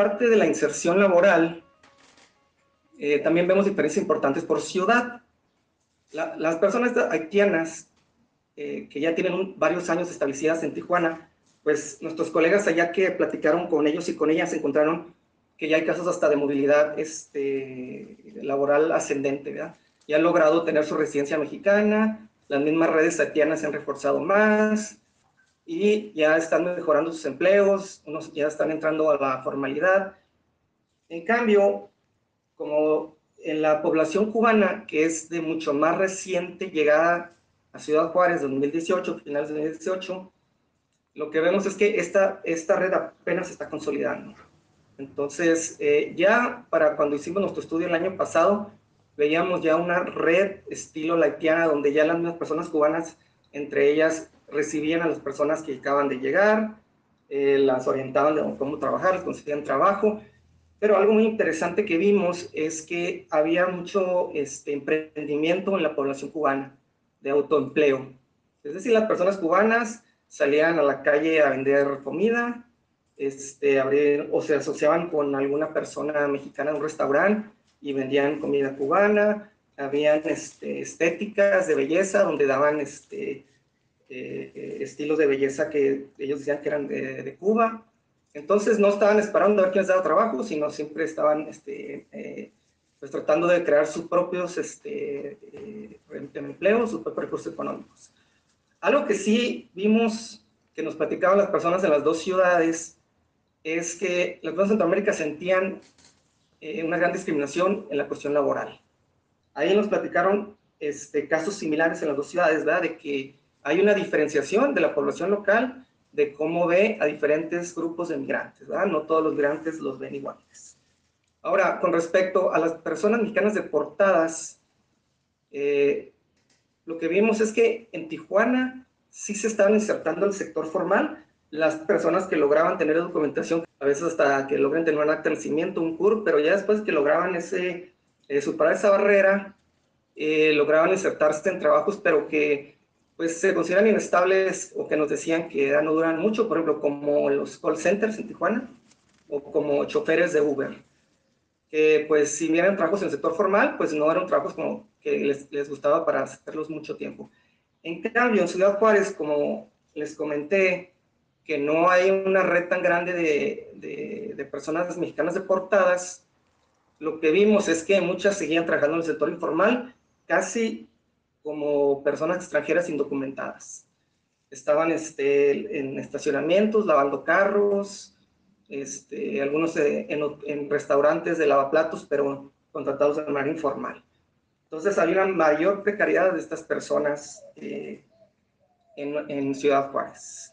parte de la inserción laboral, eh, también vemos diferencias importantes por ciudad. las personas haitianas eh, que ya tienen varios años establecidas en Tijuana, pues nuestros colegas allá que platicaron con ellos y con ellas encontraron que ya hay casos hasta de movilidad este, laboral ascendente, ¿verdad? Ya han logrado tener su residencia mexicana, las mismas redes haitianas se han reforzado más y ya están mejorando sus empleos, unos ya están entrando a la formalidad. En cambio, como en la población cubana, que es de mucho más reciente llegada a Ciudad Juárez, 2018, finales de 2018, lo que vemos es que esta, esta red apenas se está consolidando. Entonces, eh, ya para cuando hicimos nuestro estudio el año pasado, veíamos ya una red estilo laitiana, donde ya las mismas personas cubanas, entre ellas, recibían a las personas que acaban de llegar, eh, las orientaban de cómo trabajar, les conseguían trabajo, pero algo muy interesante que vimos es que había mucho este, emprendimiento en la población cubana de autoempleo. Es decir, las personas cubanas salían a la calle a vender comida, este, o se asociaban con alguna persona mexicana en un restaurante y vendían comida cubana, habían este, estéticas de belleza donde daban este, eh, estilos de belleza que ellos decían que eran de, de Cuba. Entonces no estaban esperando a ver quién les daba trabajo, sino siempre estaban este, eh, pues tratando de crear sus propios este, eh, empleos, sus propios recursos económicos. Algo que sí vimos que nos platicaban las personas en las dos ciudades es que las personas de Centroamérica sentían eh, una gran discriminación en la cuestión laboral. Ahí nos platicaron este, casos similares en las dos ciudades, ¿verdad? De que hay una diferenciación de la población local de cómo ve a diferentes grupos de migrantes, ¿verdad? No todos los migrantes los ven iguales. Ahora, con respecto a las personas mexicanas deportadas, eh, lo que vimos es que en Tijuana sí se estaban insertando el sector formal las personas que lograban tener documentación, a veces hasta que logren tener un acta de nacimiento, un CUR, pero ya después que lograban ese, eh, superar esa barrera, eh, lograban insertarse en trabajos, pero que pues se consideran inestables o que nos decían que no duran mucho, por ejemplo, como los call centers en Tijuana o como choferes de Uber, que pues si eran trabajos en el sector formal, pues no eran trabajos como que les, les gustaba para hacerlos mucho tiempo. En cambio, en Ciudad Juárez, como les comenté, que no hay una red tan grande de, de, de, personas mexicanas deportadas, lo que vimos es que muchas seguían trabajando en el sector informal, casi como personas extranjeras indocumentadas. Estaban este, en estacionamientos, lavando carros, este, algunos en, en, restaurantes de lavaplatos, pero contratados de manera informal. Entonces había una mayor precariedad de estas personas eh, en, en Ciudad Juárez.